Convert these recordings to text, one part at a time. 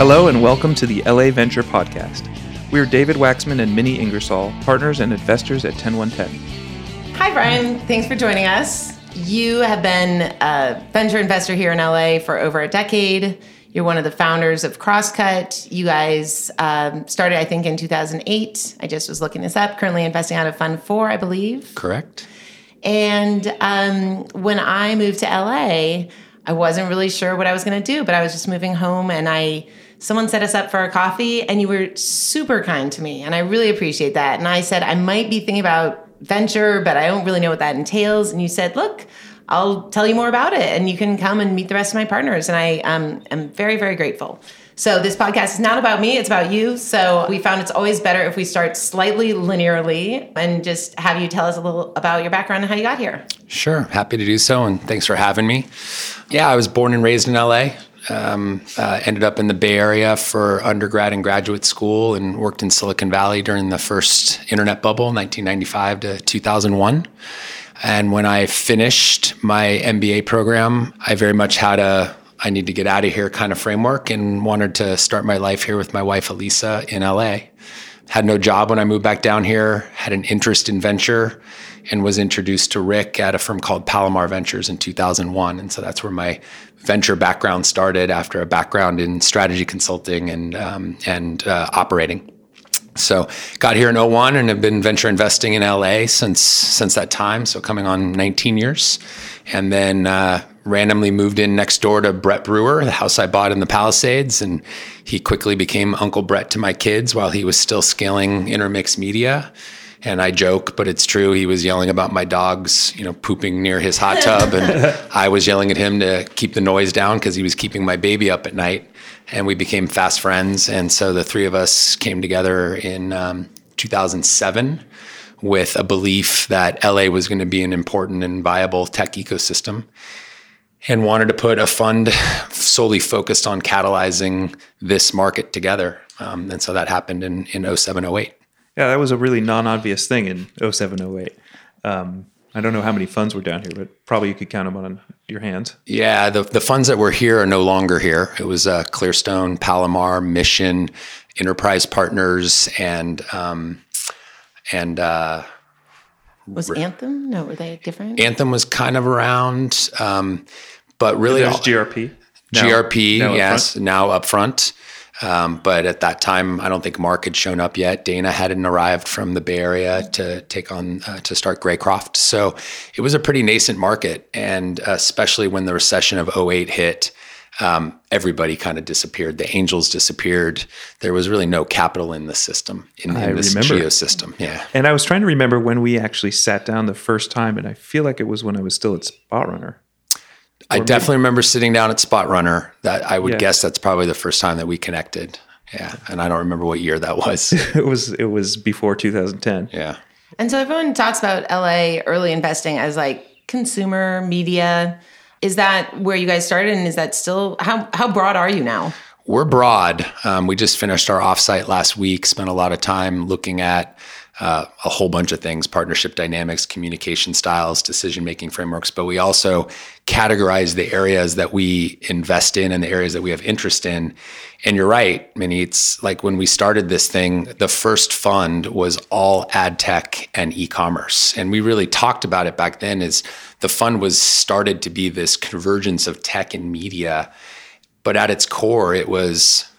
Hello and welcome to the LA Venture Podcast. We are David Waxman and Minnie Ingersoll, partners and investors at 10110. Hi, Brian. Thanks for joining us. You have been a venture investor here in LA for over a decade. You're one of the founders of Crosscut. You guys um, started, I think, in 2008. I just was looking this up. Currently investing out of Fund 4, I believe. Correct. And um, when I moved to LA, I wasn't really sure what I was going to do, but I was just moving home and I someone set us up for a coffee and you were super kind to me and I really appreciate that. And I said I might be thinking about venture, but I don't really know what that entails. And you said, "Look, I'll tell you more about it and you can come and meet the rest of my partners." And I um, am very very grateful. So this podcast is not about me, it's about you. So we found it's always better if we start slightly linearly and just have you tell us a little about your background and how you got here. Sure, happy to do so, and thanks for having me. Yeah, I was born and raised in LA. Um, uh, ended up in the Bay Area for undergrad and graduate school, and worked in Silicon Valley during the first internet bubble, 1995 to 2001. And when I finished my MBA program, I very much had a I need to get out of here kind of framework and wanted to start my life here with my wife Elisa in LA. Had no job when I moved back down here, had an interest in venture, and was introduced to Rick at a firm called Palomar Ventures in 2001. And so that's where my venture background started after a background in strategy consulting and, um, and uh, operating. So got here in 01 and have been venture investing in LA since since that time. So coming on 19 years, and then uh, randomly moved in next door to Brett Brewer, the house I bought in the Palisades, and he quickly became Uncle Brett to my kids while he was still scaling Intermix Media. And I joke, but it's true. He was yelling about my dogs, you know, pooping near his hot tub, and I was yelling at him to keep the noise down because he was keeping my baby up at night. And we became fast friends. And so the three of us came together in um, 2007 with a belief that LA was going to be an important and viable tech ecosystem and wanted to put a fund solely focused on catalyzing this market together. Um, and so that happened in, in 07, 08. Yeah, that was a really non obvious thing in 07, 08. Um, I don't know how many funds were down here, but probably you could count them on your hands. Yeah, the, the funds that were here are no longer here. It was uh, Clearstone, Palomar, Mission, Enterprise Partners, and um, and uh, was Anthem? No, were they different? Anthem was kind of around, um, but really, there's GRP. Now, GRP, now yes, up now up front. Um, but at that time, I don't think Mark had shown up yet. Dana hadn't arrived from the Bay Area to take on uh, to start Greycroft. So it was a pretty nascent market, and especially when the recession of 08 hit, um, everybody kind of disappeared. The angels disappeared. There was really no capital in the system, in, in this remember. geosystem. Yeah. And I was trying to remember when we actually sat down the first time, and I feel like it was when I was still at SpotRunner. I definitely remember sitting down at Spot Runner. That I would yeah. guess that's probably the first time that we connected. Yeah, and I don't remember what year that was. it was it was before 2010. Yeah. And so everyone talks about LA early investing as like consumer media. Is that where you guys started, and is that still how how broad are you now? We're broad. Um, we just finished our offsite last week. Spent a lot of time looking at uh, a whole bunch of things partnership dynamics, communication styles, decision making frameworks. But we also categorize the areas that we invest in and the areas that we have interest in. And you're right, Minnie. It's like when we started this thing, the first fund was all ad tech and e commerce. And we really talked about it back then as the fund was started to be this convergence of tech and media. But at its core, it was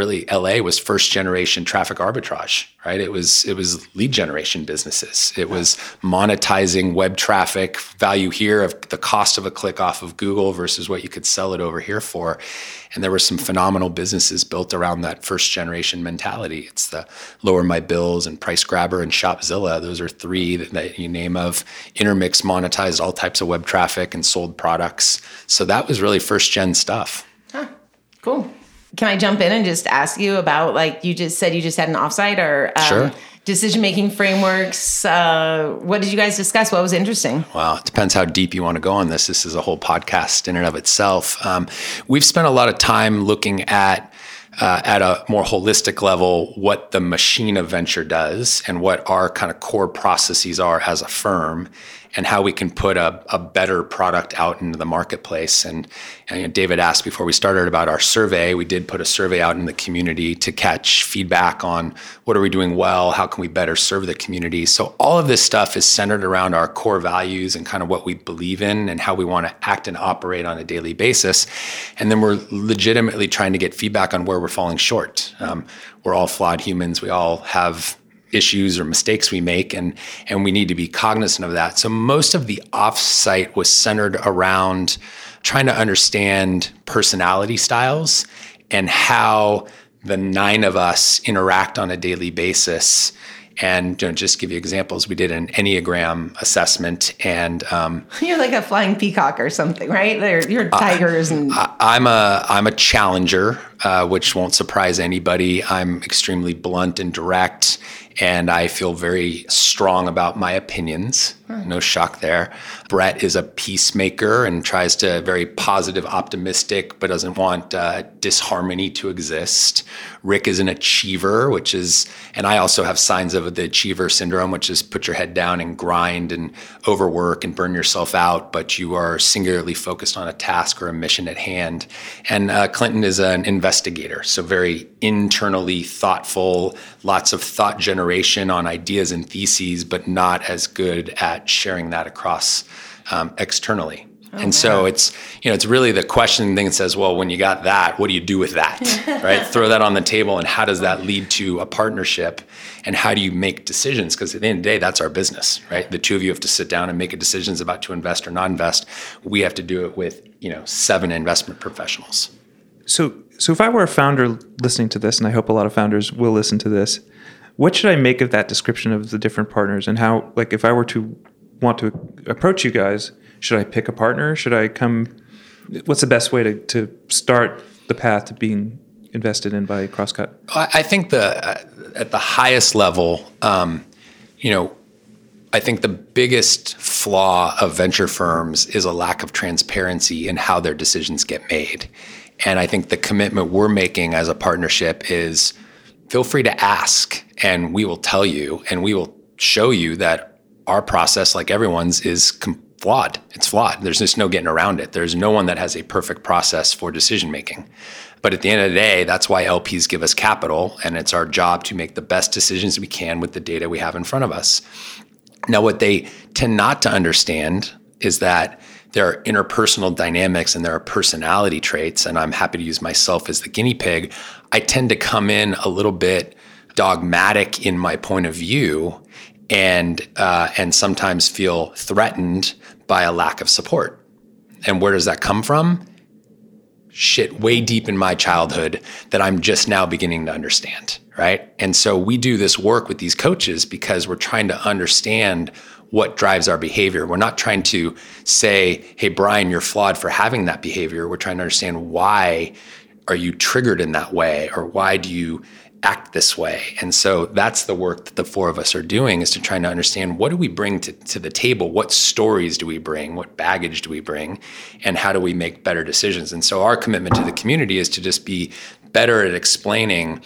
really LA was first generation traffic arbitrage, right? It was it was lead generation businesses. It was monetizing web traffic, value here of the cost of a click off of Google versus what you could sell it over here for. And there were some phenomenal businesses built around that first generation mentality. It's the LowerMyBills and PriceGrabber and shopzilla. Those are three that, that you name of. Intermix monetized all types of web traffic and sold products. So that was really first gen stuff. Huh. Cool. Can I jump in and just ask you about like you just said you just had an offsite or um, sure. decision making frameworks? Uh, what did you guys discuss? What was interesting? Well, it depends how deep you want to go on this. This is a whole podcast in and of itself. Um, we've spent a lot of time looking at uh, at a more holistic level what the machine of venture does and what our kind of core processes are as a firm and how we can put a, a better product out into the marketplace. And, and David asked before we started about our survey. We did put a survey out in the community to catch feedback on what are we doing well, how can we better serve the community. So all of this stuff is centered around our core values and kind of what we believe in and how we want to act and operate on a daily basis. And then we're legitimately trying to get feedback on where we're falling short. Um, we're all flawed humans. We all have issues or mistakes we make and and we need to be cognizant of that. So most of the offsite was centered around trying to understand personality styles and how the nine of us interact on a daily basis and you know, just give you examples, we did an Enneagram assessment, and um, you're like a flying peacock or something, right? They're, you're tigers, and I, am a I'm a challenger, uh, which won't surprise anybody. I'm extremely blunt and direct, and I feel very strong about my opinions. No shock there. Brett is a peacemaker and tries to very positive, optimistic, but doesn't want uh, disharmony to exist. Rick is an achiever, which is, and I also have signs of the achiever syndrome, which is put your head down and grind and overwork and burn yourself out, but you are singularly focused on a task or a mission at hand. And uh, Clinton is an investigator, so very internally thoughtful, lots of thought generation on ideas and theses, but not as good at sharing that across um, externally. Oh, and so it's you know it's really the question thing that says well when you got that what do you do with that right? Throw that on the table and how does that lead to a partnership and how do you make decisions? Because at the end of the day that's our business right? The two of you have to sit down and make a decisions about to invest or not invest. We have to do it with you know seven investment professionals. So so if I were a founder listening to this, and I hope a lot of founders will listen to this, what should I make of that description of the different partners and how, like, if I were to want to approach you guys, should I pick a partner? Should I come? What's the best way to, to start the path to being invested in by Crosscut? I think the at the highest level, um, you know, I think the biggest flaw of venture firms is a lack of transparency in how their decisions get made. And I think the commitment we're making as a partnership is feel free to ask, and we will tell you, and we will show you that our process, like everyone's, is com- flawed. It's flawed. There's just no getting around it. There's no one that has a perfect process for decision making. But at the end of the day, that's why LPs give us capital, and it's our job to make the best decisions we can with the data we have in front of us. Now, what they tend not to understand is that there are interpersonal dynamics and there are personality traits, and I'm happy to use myself as the guinea pig. I tend to come in a little bit dogmatic in my point of view, and uh, and sometimes feel threatened by a lack of support. And where does that come from? Shit, way deep in my childhood that I'm just now beginning to understand, right? And so we do this work with these coaches because we're trying to understand what drives our behavior. We're not trying to say, hey, Brian, you're flawed for having that behavior. We're trying to understand why are you triggered in that way or why do you act this way. And so that's the work that the four of us are doing is to try to understand what do we bring to, to the table? What stories do we bring? What baggage do we bring? And how do we make better decisions? And so our commitment to the community is to just be better at explaining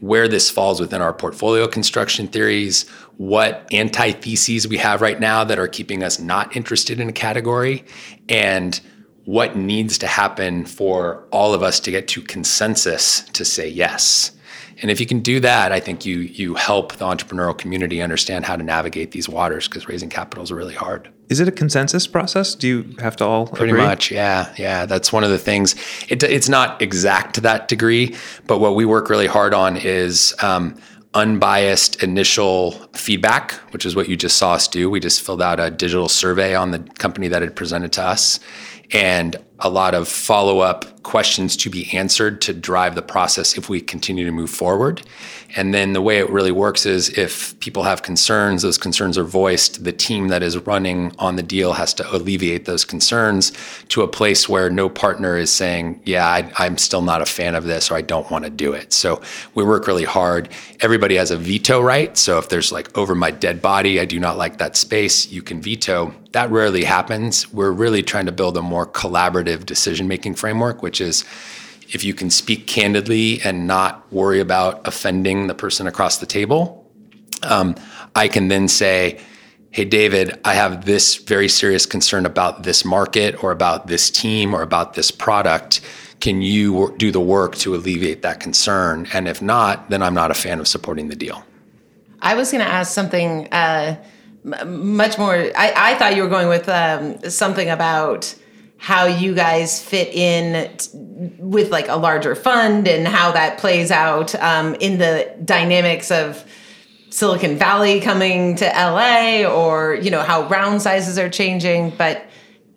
where this falls within our portfolio construction theories, what antitheses we have right now that are keeping us not interested in a category, and what needs to happen for all of us to get to consensus to say yes. And if you can do that, I think you you help the entrepreneurial community understand how to navigate these waters because raising capital is really hard. Is it a consensus process? Do you have to all pretty agree? much? Yeah, yeah. That's one of the things. It, it's not exact to that degree, but what we work really hard on is. Um, unbiased initial feedback, which is what you just saw us do. We just filled out a digital survey on the company that had presented to us and a lot of follow up questions to be answered to drive the process if we continue to move forward. And then the way it really works is if people have concerns, those concerns are voiced. The team that is running on the deal has to alleviate those concerns to a place where no partner is saying, Yeah, I, am still not a fan of this or I don't want to do it. So we work really hard. Everybody has a veto right. So if there's like over my dead body, I do not like that space, you can veto. That rarely happens. We're really trying to build a more collaborative decision making framework, which is if you can speak candidly and not worry about offending the person across the table, um, I can then say, hey, David, I have this very serious concern about this market or about this team or about this product. Can you do the work to alleviate that concern? And if not, then I'm not a fan of supporting the deal. I was going to ask something uh, much more. I, I, thought you were going with um, something about how you guys fit in t- with like a larger fund and how that plays out um, in the dynamics of Silicon Valley coming to LA or, you know, how round sizes are changing. But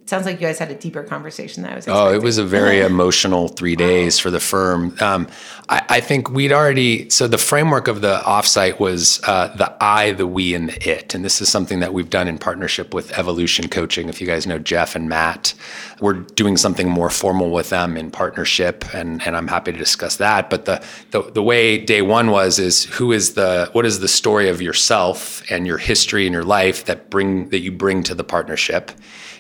it sounds like you guys had a deeper conversation than I was expecting. Oh, it was a very emotional three days for the firm. Um, I, I, think we'd already, so the framework of the offsite was uh, the I, the we, and the it. And this is something that we've done in partnership with Evolution Coaching. If you guys know Jeff and Matt, we're doing something more formal with them in partnership. And, and I'm happy to discuss that. But the, the, the way day one was is who is the, what is the story of yourself and your history and your life that bring, that you bring to the partnership?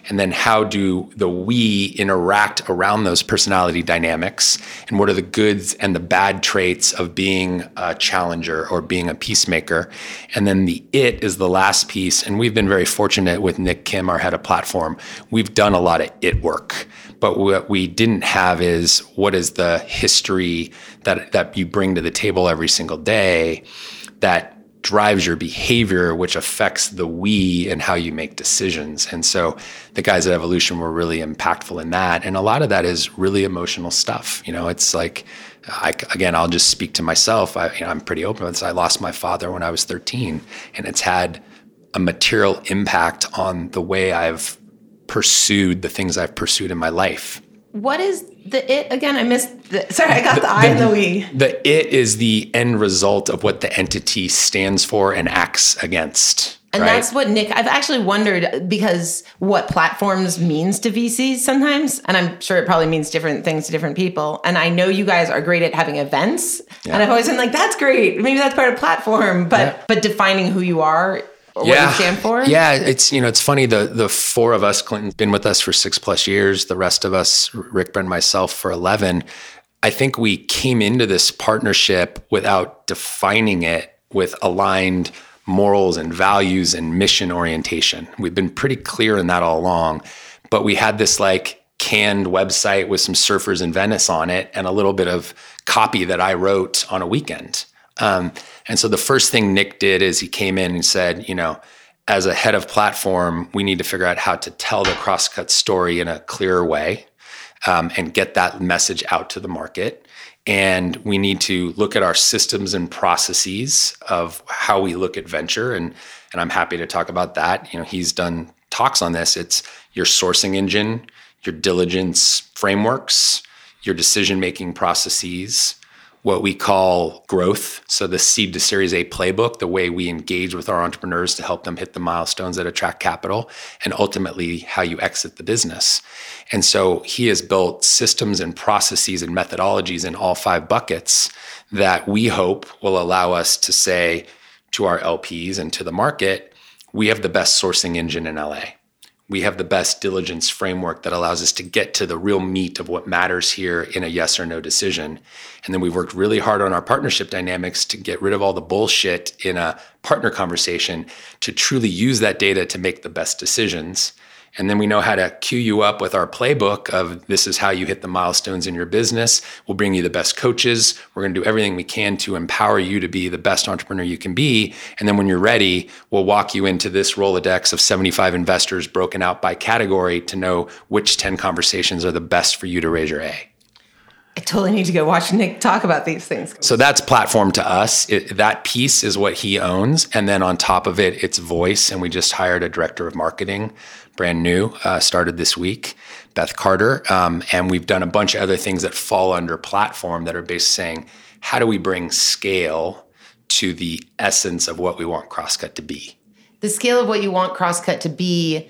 And then how do the we interact around those personality dynamics? And what are the goods and the bad traits of being a challenger or being a peacemaker? And then the it is the last piece. And we've been very fortunate with Nick Kim our head of platform. We've done a lot of it work. But what we didn't have is what is the history that that you bring to the table every single day that drives your behavior, which affects the we and how you make decisions. And so the guys at Evolution were really impactful in that. And a lot of that is really emotional stuff. You know, it's like, I, again, I'll just speak to myself. I, you know, I'm pretty open with this. I lost my father when I was 13, and it's had a material impact on the way I've pursued the things I've pursued in my life. What is the it again? I missed. The, sorry, I got the, the I and the we. The it is the end result of what the entity stands for and acts against. And right? that's what Nick, I've actually wondered because what platforms means to VCs sometimes. And I'm sure it probably means different things to different people. And I know you guys are great at having events. Yeah. And I've always been like, that's great. Maybe that's part of platform. But yeah. but defining who you are or yeah. what you stand for? Yeah, it's you know it's funny the the four of us, Clinton's been with us for six plus years. The rest of us, Rick, Brett, myself, for eleven. I think we came into this partnership without defining it with aligned morals and values and mission orientation. We've been pretty clear in that all along, but we had this like canned website with some surfers in Venice on it and a little bit of copy that I wrote on a weekend. Um, and so the first thing Nick did is he came in and said, you know, as a head of platform, we need to figure out how to tell the Crosscut story in a clearer way um, and get that message out to the market. And we need to look at our systems and processes of how we look at venture. And, and I'm happy to talk about that. You know, he's done talks on this. It's your sourcing engine, your diligence frameworks, your decision making processes, what we call growth. So, the seed to Series A playbook, the way we engage with our entrepreneurs to help them hit the milestones that attract capital, and ultimately how you exit the business. And so, he has built systems and processes and methodologies in all five buckets that we hope will allow us to say to our LPs and to the market, we have the best sourcing engine in LA we have the best diligence framework that allows us to get to the real meat of what matters here in a yes or no decision. And then we've worked really hard on our partnership dynamics to get rid of all the bullshit in a partner conversation to truly use that data to make the best decisions. And then we know how to cue you up with our playbook of this is how you hit the milestones in your business. We'll bring you the best coaches. We're going to do everything we can to empower you to be the best entrepreneur you can be. And then when you're ready, we'll walk you into this Rolodex of 75 investors broken out by category to know which 10 conversations are the best for you to raise your A. I totally need to go watch Nick talk about these things. So that's platform to us. It, that piece is what he owns. And then on top of it, it's voice. And we just hired a director of marketing brand new, uh, started this week, Beth Carter. Um, and we've done a bunch of other things that fall under platform that are based saying, how do we bring scale to the essence of what we want Crosscut to be? The scale of what you want Crosscut to be.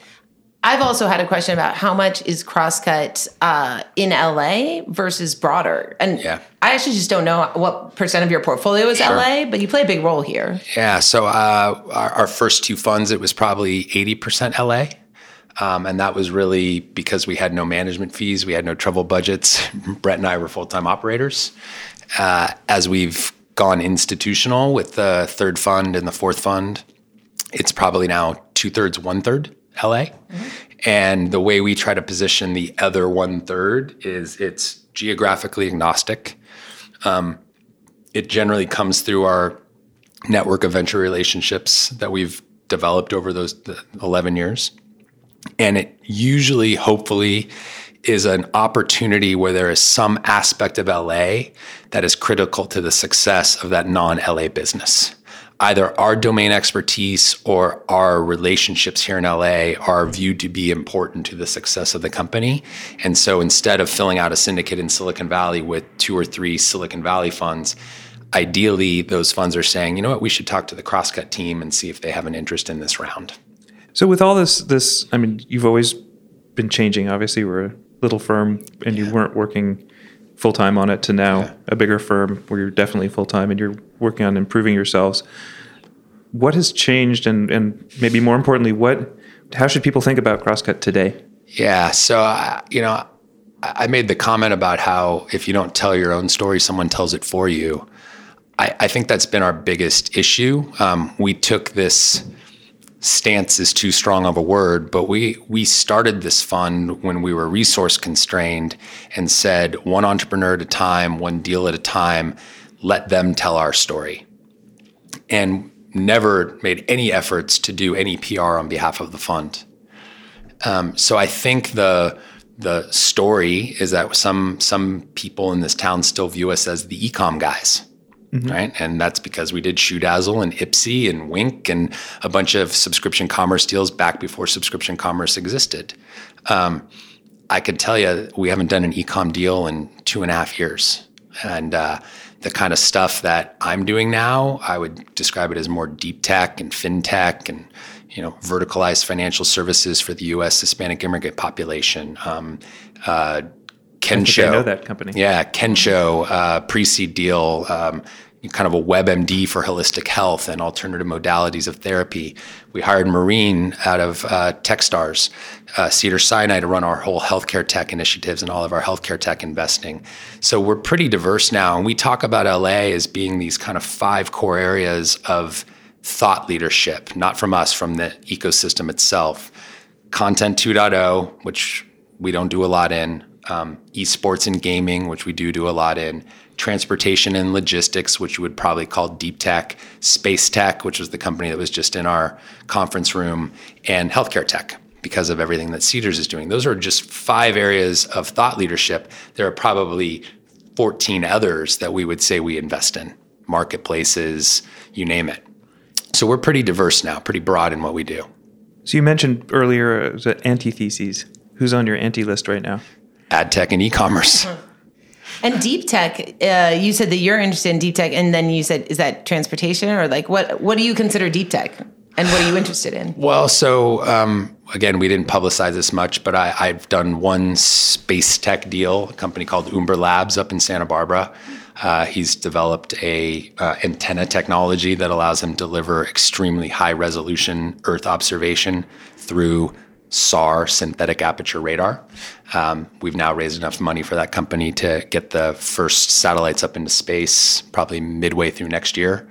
I've also had a question about how much is Crosscut uh, in LA versus broader, and yeah. I actually just don't know what percent of your portfolio is sure. LA, but you play a big role here. Yeah, so uh, our, our, first two funds, it was probably eighty percent LA, um, and that was really because we had no management fees, we had no trouble budgets. Brett and I were full time operators. Uh, as we've gone institutional with the third fund and the fourth fund, it's probably now two thirds, one third LA. Mm-hmm. And the way we try to position the other one third is it's geographically agnostic. Um, it generally comes through our network of venture relationships that we've developed over those 11 years. And it usually, hopefully, is an opportunity where there is some aspect of LA that is critical to the success of that non LA business. Either our domain expertise or our relationships here in LA are viewed to be important to the success of the company. And so instead of filling out a syndicate in Silicon Valley with two or three Silicon Valley funds, ideally those funds are saying, you know what, we should talk to the Crosscut team and see if they have an interest in this round. So with all this, this I mean, you've always been changing. Obviously, we're a little firm, and you weren't working full time on it. To now yeah. a bigger firm where you're definitely full time and you're working on improving yourselves. What has changed, and and maybe more importantly, what how should people think about Crosscut today? Yeah, so uh, you know, I made the comment about how if you don't tell your own story, someone tells it for you. I, I think that's been our biggest issue. Um, we took this stance is too strong of a word, but we we started this fund when we were resource constrained and said one entrepreneur at a time, one deal at a time, let them tell our story. And never made any efforts to do any PR on behalf of the fund. Um, so I think the the story is that some some people in this town still view us as the ecom guys Mm-hmm. Right. And that's because we did ShoeDazzle and Ipsy and Winc and a bunch of subscription commerce deals back before subscription commerce existed. Um, I could tell you we haven't done an ecom deal in two and a half years. And uh, the kind of stuff that I'm doing now, I would describe it as more deep tech and fintech and you know verticalized financial services for the U.S. Hispanic immigrant population. Um, uh, Kensho. I know that company. Yeah, Kensho, uh, pre-seed deal, um, kind of a WebMD for holistic health and alternative modalities of therapy. We hired Marine out of uh, TechStars, uh, Cedars-Sinai to run our whole healthcare tech initiatives and all of our healthcare tech investing. So we're pretty diverse now, and we talk about LA as being these kind of five core areas of thought leadership, not from us, from the ecosystem itself. Content 2.0, which we don't do a lot in um, esports and gaming, which we do do a lot in, transportation and logistics, which you would probably call deep tech, space tech, which was the company that was just in our conference room, and healthcare tech because of everything that Cedars is doing. Those are just five areas of thought leadership. There are probably 14 others that we would say we invest in marketplaces, you name it. So we're pretty diverse now, pretty broad in what we do. So you mentioned earlier uh, antitheses. Who's on your anti list right now? Ad tech and e-commerce. And deep tech, uh, you said that you're interested in deep tech, and then you said, is that transportation or like what? What do you consider deep tech, and what are you interested in? Well, so um, again, we didn't publicize this much, but I, have done one space tech deal, a company called Umbra Labs up in Santa Barbara. Uh, he's developed a uh, antenna technology that allows him to deliver extremely high resolution Earth observation through SAR, synthetic aperture radar. Um, we've now raised enough money for that company to get the first satellites up into space probably midway through next year.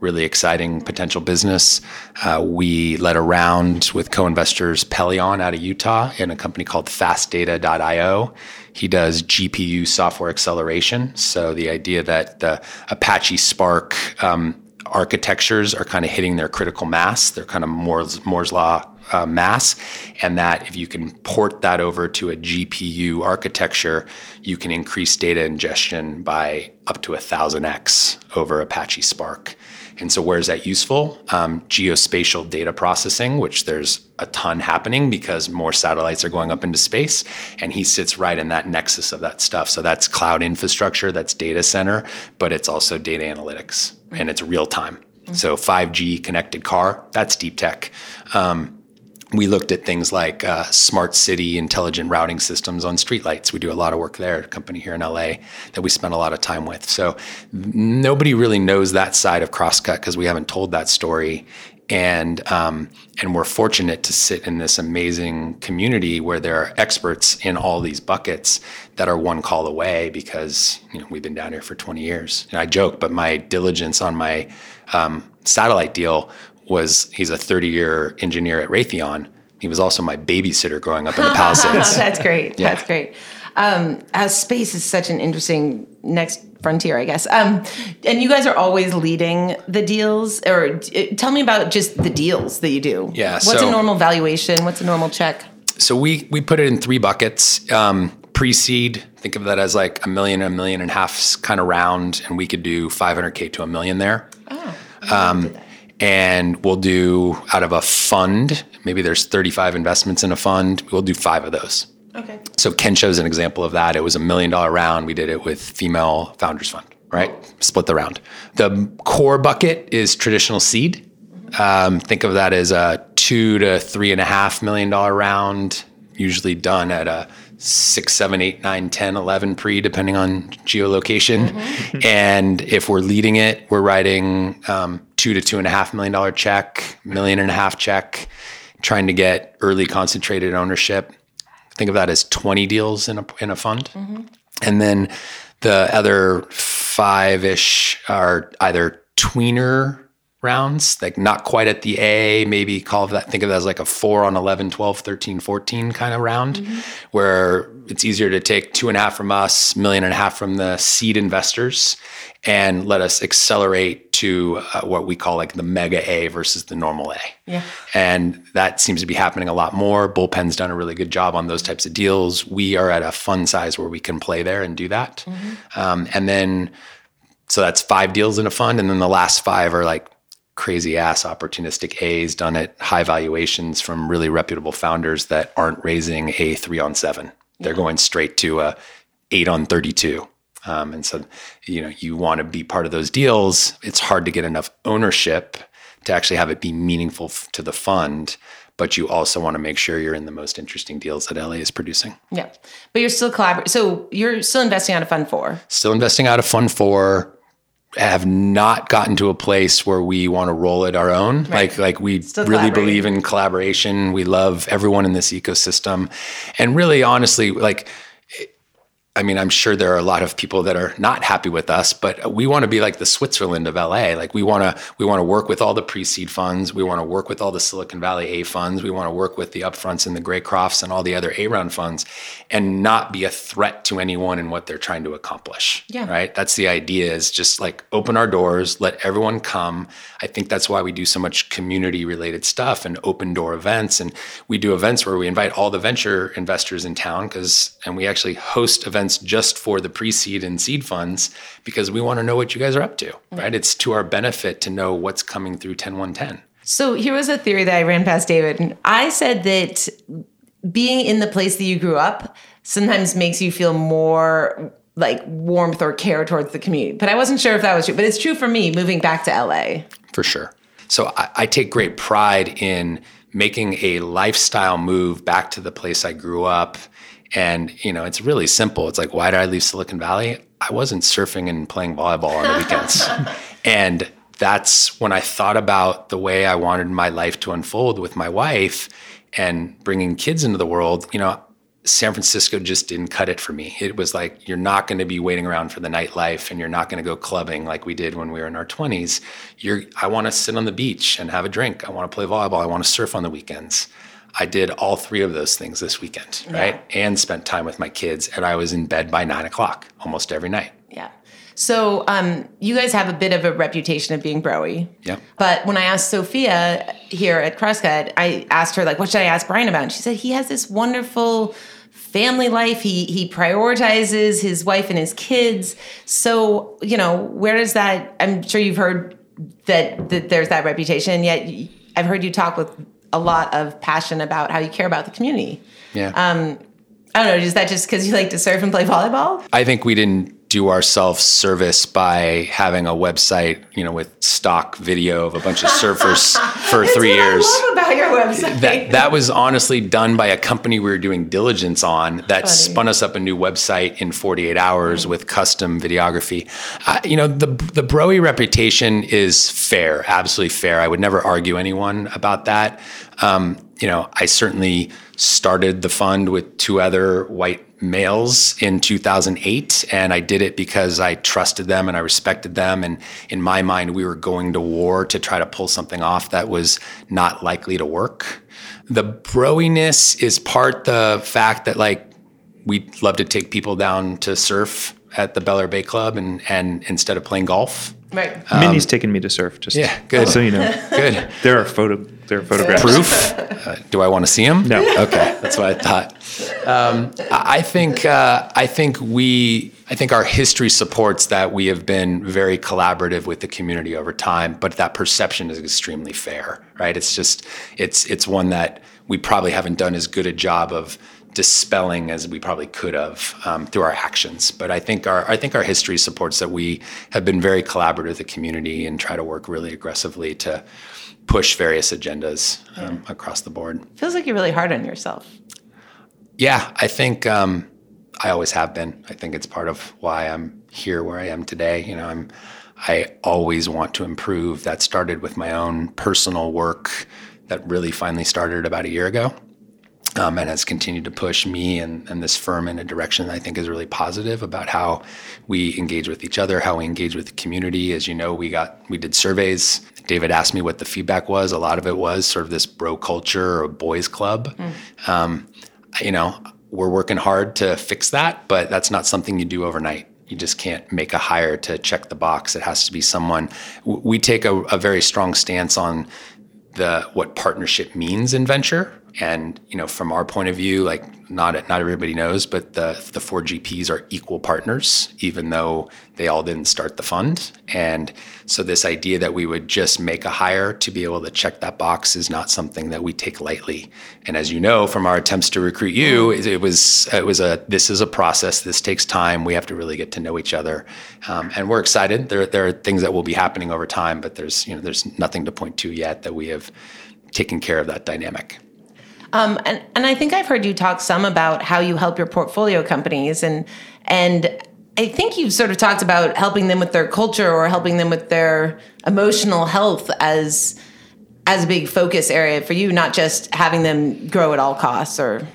Really exciting potential business. Uh, we led a round with co investors Pelion out of Utah in a company called fastdata.io. He does GPU software acceleration. So the idea that the Apache Spark um, architectures are kind of hitting their critical mass, they're kind of Moore's Law uh, mass, and that if you can port that over to a GPU architecture, you can increase data ingestion by up to a thousand x over Apache Spark. And so, where is that useful? Um, geospatial data processing, which there's a ton happening because more satellites are going up into space, and he sits right in that nexus of that stuff. So that's cloud infrastructure, that's data center, but it's also data analytics, and it's real time. So 5G connected car, that's deep tech. Um, we looked at things like uh, smart city intelligent routing systems on streetlights. We do a lot of work there, a company here in LA that we spend a lot of time with. So nobody really knows that side of Crosscut because we haven't told that story. And um, and we're fortunate to sit in this amazing community where there are experts in all these buckets that are one call away because you know we've been down here for 20 years. And I joke, but my diligence on my um, satellite deal was he's a 30 year engineer at Raytheon. He was also my babysitter growing up in the Palisades. That's great. Yeah. That's great. Um, uh, space is such an interesting next frontier, I guess. Um, and you guys are always leading the deals, or uh, tell me about just the deals that you do. Yeah, What's so- a normal valuation? What's a normal check? so we we put it in three buckets. Um, pre-seed, think of that as like a million, a million and a half kind of round, and we could do 500k to a million there. Um, and we'll do out of a fund. Maybe there's 35 investments in a fund. We'll do five of those. Okay. So Kensho's an example of that. It was a million dollar round. We did it with female founders fund, right? Split the round. The core bucket is traditional seed. Um, think of that as a two to three and a half million dollar round, usually done at a six, seven, eight, nine, 10, 11 pre, depending on geolocation. and if we're leading it, we're writing um, two to two and a half million dollar check, million and a half check, trying to get early concentrated ownership think of that as 20 deals in a, in a fund. And then the other five ish are either tweener rounds, like not quite at the A, maybe call that, think of that as like a four on 11, 12, 13, 14 kind of round, where it's easier to take two and a half from us, million and a half from the seed investors, and let us accelerate to uh, what we call like the mega A versus the normal A. Yeah. And that seems to be happening a lot more. Bullpen's done a really good job on those types of deals. We are at a fund size where we can play there and do that. Um, and then, so that's five deals in a fund. And then the last five are like crazy ass opportunistic A's done at high valuations from really reputable founders that aren't raising a three on seven. They're going straight to a eight on 32. Um, and so, you know, you want to be part of those deals. It's hard to get enough ownership to actually have it be meaningful f- to the fund, but you also want to make sure you're in the most interesting deals that LA is producing. Yeah. But you're still collaborating. So you're still investing out of Fund Four. Still investing out of Fund Four. Have not gotten to a place where we want to roll it our own. Like like we Still really believe in collaboration. We love everyone in this ecosystem, and really honestly, like I mean, I'm sure there are a lot of people that are not happy with us, but we want to be like the Switzerland of LA. Like we want to we want to work with all the pre-seed funds, we want to work with all the Silicon Valley A funds, we want to work with the upfronts and the Greycrofts and all the other A round funds, and not be a threat to anyone in what they're trying to accomplish. Yeah. Right. That's the idea. Is just like open our doors, let everyone come. I think that's why we do so much community related stuff and open door events, and we do events where we invite all the venture investors in town because, and we actually host events just for the pre-seed and seed funds because we want to know what you guys are up to. Mm-hmm. Right. It's to our benefit to know what's coming through 10110. So here was a theory that I ran past David, and I said that being in the place that you grew up sometimes makes you feel more like warmth or care towards the community. But I wasn't sure if that was true. But it's true for me moving back to LA. for sure. So I, I take great pride in making a lifestyle move back to the place I grew up. And, you know, it's really simple. It's like, why did I leave Silicon Valley? I wasn't surfing and playing volleyball on the weekends. and that's when I thought about the way I wanted my life to unfold with my wife and bringing kids into the world. You know, San Francisco just didn't cut it for me. It was like, you're not going to be waiting around for the nightlife and you're not going to go clubbing like we did when we were in our 20s. You're, I want to sit on the beach and have a drink. I want to play volleyball. I want to surf on the weekends. I did all three of those things this weekend, right? And spent time with my kids. And I was in bed by nine o'clock almost every night. Yeah. So um, you guys have a bit of a reputation of being broy. Yep. But when I asked Sophia here at Crosscut, I asked her like, "What should I ask Brian about?" And she said he has this wonderful family life. He he prioritizes his wife and his kids. So you know, where does that? I'm sure you've heard that that there's that reputation. Yet I've heard you talk with a lot of passion about how you care about the community. Yeah. Um, I don't know. Is that just because you like to surf and play volleyball? I think we didn't do ourselves service by having a website, you know, with stock video of a bunch of surfers for three years. I love about your website. that that was honestly done by a company we were doing diligence on that Funny. spun us up a new website in 48 hours with custom videography. Uh, you know, the the Broy reputation is fair, absolutely fair. I would never argue anyone about that. Um, you know, I certainly started the fund with two other white males in 2008 and I did it because I trusted them and I respected them and in my mind we were going to war to try to pull something off that was not likely to work. The broiness is part the fact that like we love to take people down to surf at the Bel Air Bay Club and and instead of playing golf. Right. Minnie's taken me to surf. Just Yeah, good. So you know, Good. there are photo there are photographs. Proof? Uh, do I want to see them? No. Okay, that's what I thought. Um, I I think uh, I think we I think our history supports that we have been very collaborative with the community over time, but that perception is extremely fair, right? It's just it's it's one that we probably haven't done as good a job of dispelling as we probably could have um, through our actions. But I think our I think our history supports that we have been very collaborative with the community and try to work really aggressively to push various agendas um, across the board. Feels like you're really hard on yourself. Yeah, I think um, I always have been. I think it's part of why I'm here where I am today. You know, I'm I always want to improve. That started with my own personal work that really finally started about a year ago. Um, and has continued to push me and, and this firm in a direction that I think is really positive about how we engage with each other, how we engage with the community. As you know, we got we did surveys. David asked me what the feedback was. A lot of it was sort of this bro culture or boys club. Um, you know, we're working hard to fix that, but that's not something you do overnight. You just can't make a hire to check the box. It has to be someone. We take a, a very strong stance on the what partnership means in venture. And you know, from our point of view, like not not everybody knows, but the the four GPs are equal partners, even though they all didn't start the fund. And so this idea that we would just make a hire to be able to check that box is not something that we take lightly. And as you know from our attempts to recruit you, it was it was a this is a process. This takes time. We have to really get to know each other, um, and we're excited. There there are things that will be happening over time, but there's you know there's nothing to point to yet that we have taken care of that dynamic. Um, and and I think I've heard you talk some about how you help your portfolio companies, and and I think you've sort of talked about helping them with their culture or helping them with their emotional health as as a big focus area for you, not just having them grow at all costs or.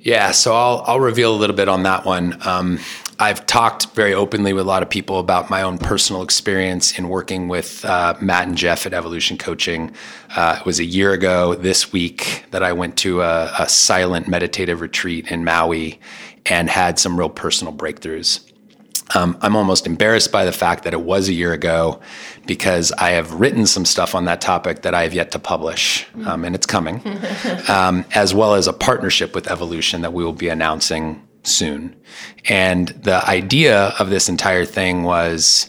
Yeah, so I'll I'll reveal a little bit on that one. Um, I've talked very openly with a lot of people about my own personal experience in working with uh, Matt and Jeff at Evolution Coaching. Uh, it was a year ago this week that I went to a, a silent meditative retreat in Maui and had some real personal breakthroughs. Um, I'm almost embarrassed by the fact that it was a year ago because I have written some stuff on that topic that I have yet to publish, um, and it's coming, um, as well as a partnership with Evolution that we will be announcing soon. And the idea of this entire thing was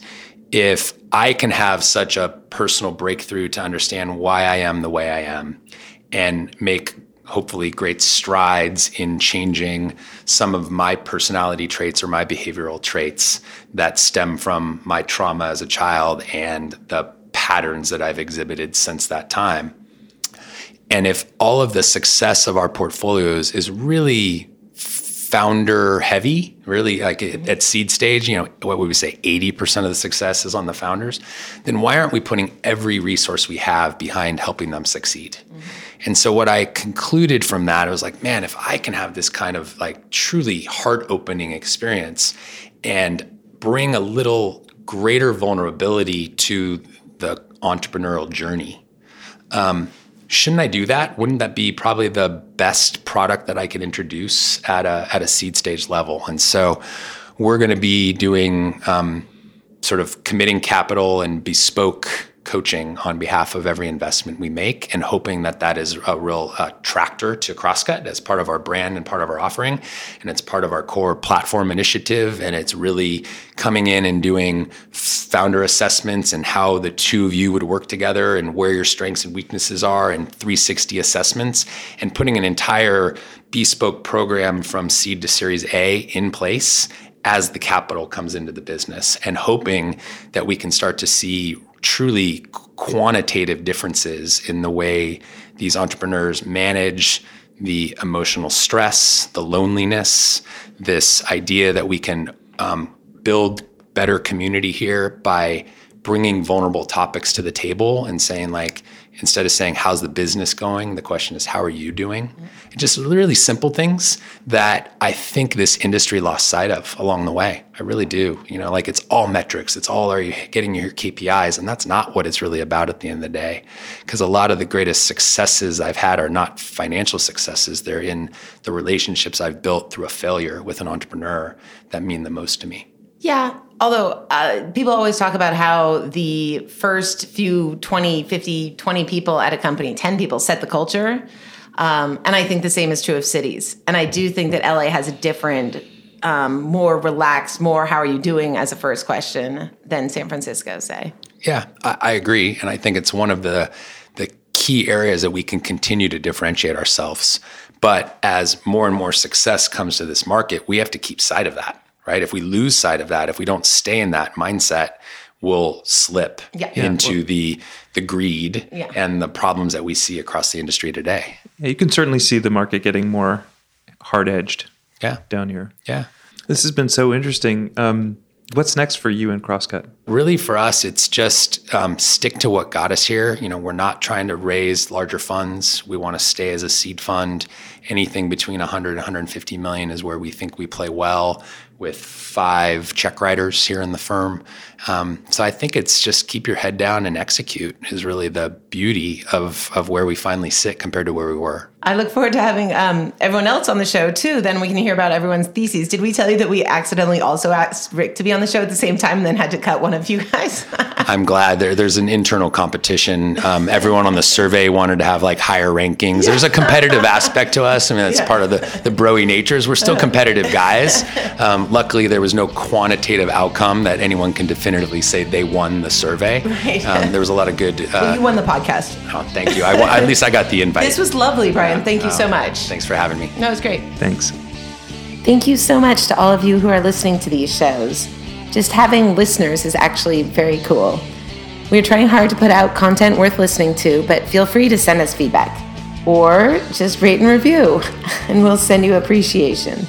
if I can have such a personal breakthrough to understand why I am the way I am and make hopefully great strides in changing some of my personality traits or my behavioral traits that stem from my trauma as a child and the patterns that I've exhibited since that time. And if all of the success of our portfolios is really founder heavy, really like at, seed stage, you know, what would we say, 80% of the success is on the founders, then why aren't we putting every resource we have behind helping them succeed? And so what I concluded from that, I was like, man, if I can have this kind of like truly heart opening experience and bring a little greater vulnerability to the entrepreneurial journey, um, shouldn't I do that? Wouldn't that be probably the best product that I could introduce at a at a seed stage level? And so we're going to be doing um, sort of committing capital and bespoke coaching on behalf of every investment we make and hoping that that is a real uh, tractor to Crosscut as part of our brand and part of our offering. And it's part of our core platform initiative. And it's really coming in and doing founder assessments and how the two of you would work together and where your strengths and weaknesses are and 360 assessments and putting an entire bespoke program from seed to series a in place as the capital comes into the business and hoping that we can start to see truly quantitative differences in the way these entrepreneurs manage the emotional stress, the loneliness, this idea that we can um, build better community here by bringing vulnerable topics to the table and saying like instead of saying how's the business going? The question is how are you doing? Just really simple things that i think this industry lost sight of along the way. I really do you know like it's all metrics. It's all are you getting your kpis and that's not what it's really about at the end of the day because a lot of the greatest successes i've had are not financial successes. They're in the relationships i've built through a failure with an entrepreneur that mean the most to me yeah. Although uh, people always talk about how the first few 20, 50, 20 people at a company, 10 people set the culture. Um, and I think the same is true of cities. And I do think that LA has a different, um, more relaxed, more how are you doing as a first question than San Francisco, say. Yeah, I, I agree. And I think it's one of the, the key areas that we can continue to differentiate ourselves. But as more and more success comes to this market, we have to keep sight of that right? If we lose sight of that, if we don't stay in that mindset, we'll slip yeah. into yeah. the the greed yeah. and the problems that we see across the industry today. you can certainly see the market getting more hard edged. Yeah, down here. Yeah, this has been so interesting. Um, what's next for you in Crosscut? Really, for us, it's just um, stick to what got us here. You know, we're not trying to raise larger funds. We want to stay as a seed fund. Anything between 100 and 150 million is where we think we play well with five check writers here in the firm. Um, so I think it's just keep your head down and execute is really the beauty of, of where we finally sit compared to where we were. I look forward to having um, everyone else on the show too. Then we can hear about everyone's theses. Did we tell you that we accidentally also asked Rick to be on the show at the same time and then had to cut one of you guys? I'm glad there, there's an internal competition. Um, everyone on the survey wanted to have like higher rankings. There's a competitive aspect to us. I mean, that's yeah. part of the, the broy natures. We're still competitive guys. Um, luckily, there was no quantitative outcome that anyone can definitively say they won the survey. Right. Um, there was a lot of good. Uh, well, you won the podcast. Oh, thank you. I, at least I got the invite. This was lovely, Brian. Thank you so oh, much. Thanks for having me. No, it was great. Thanks. Thank you so much to all of you who are listening to these shows. Just having listeners is actually very cool. We're trying hard to put out content worth listening to, but feel free to send us feedback or just rate and review, and we'll send you appreciation.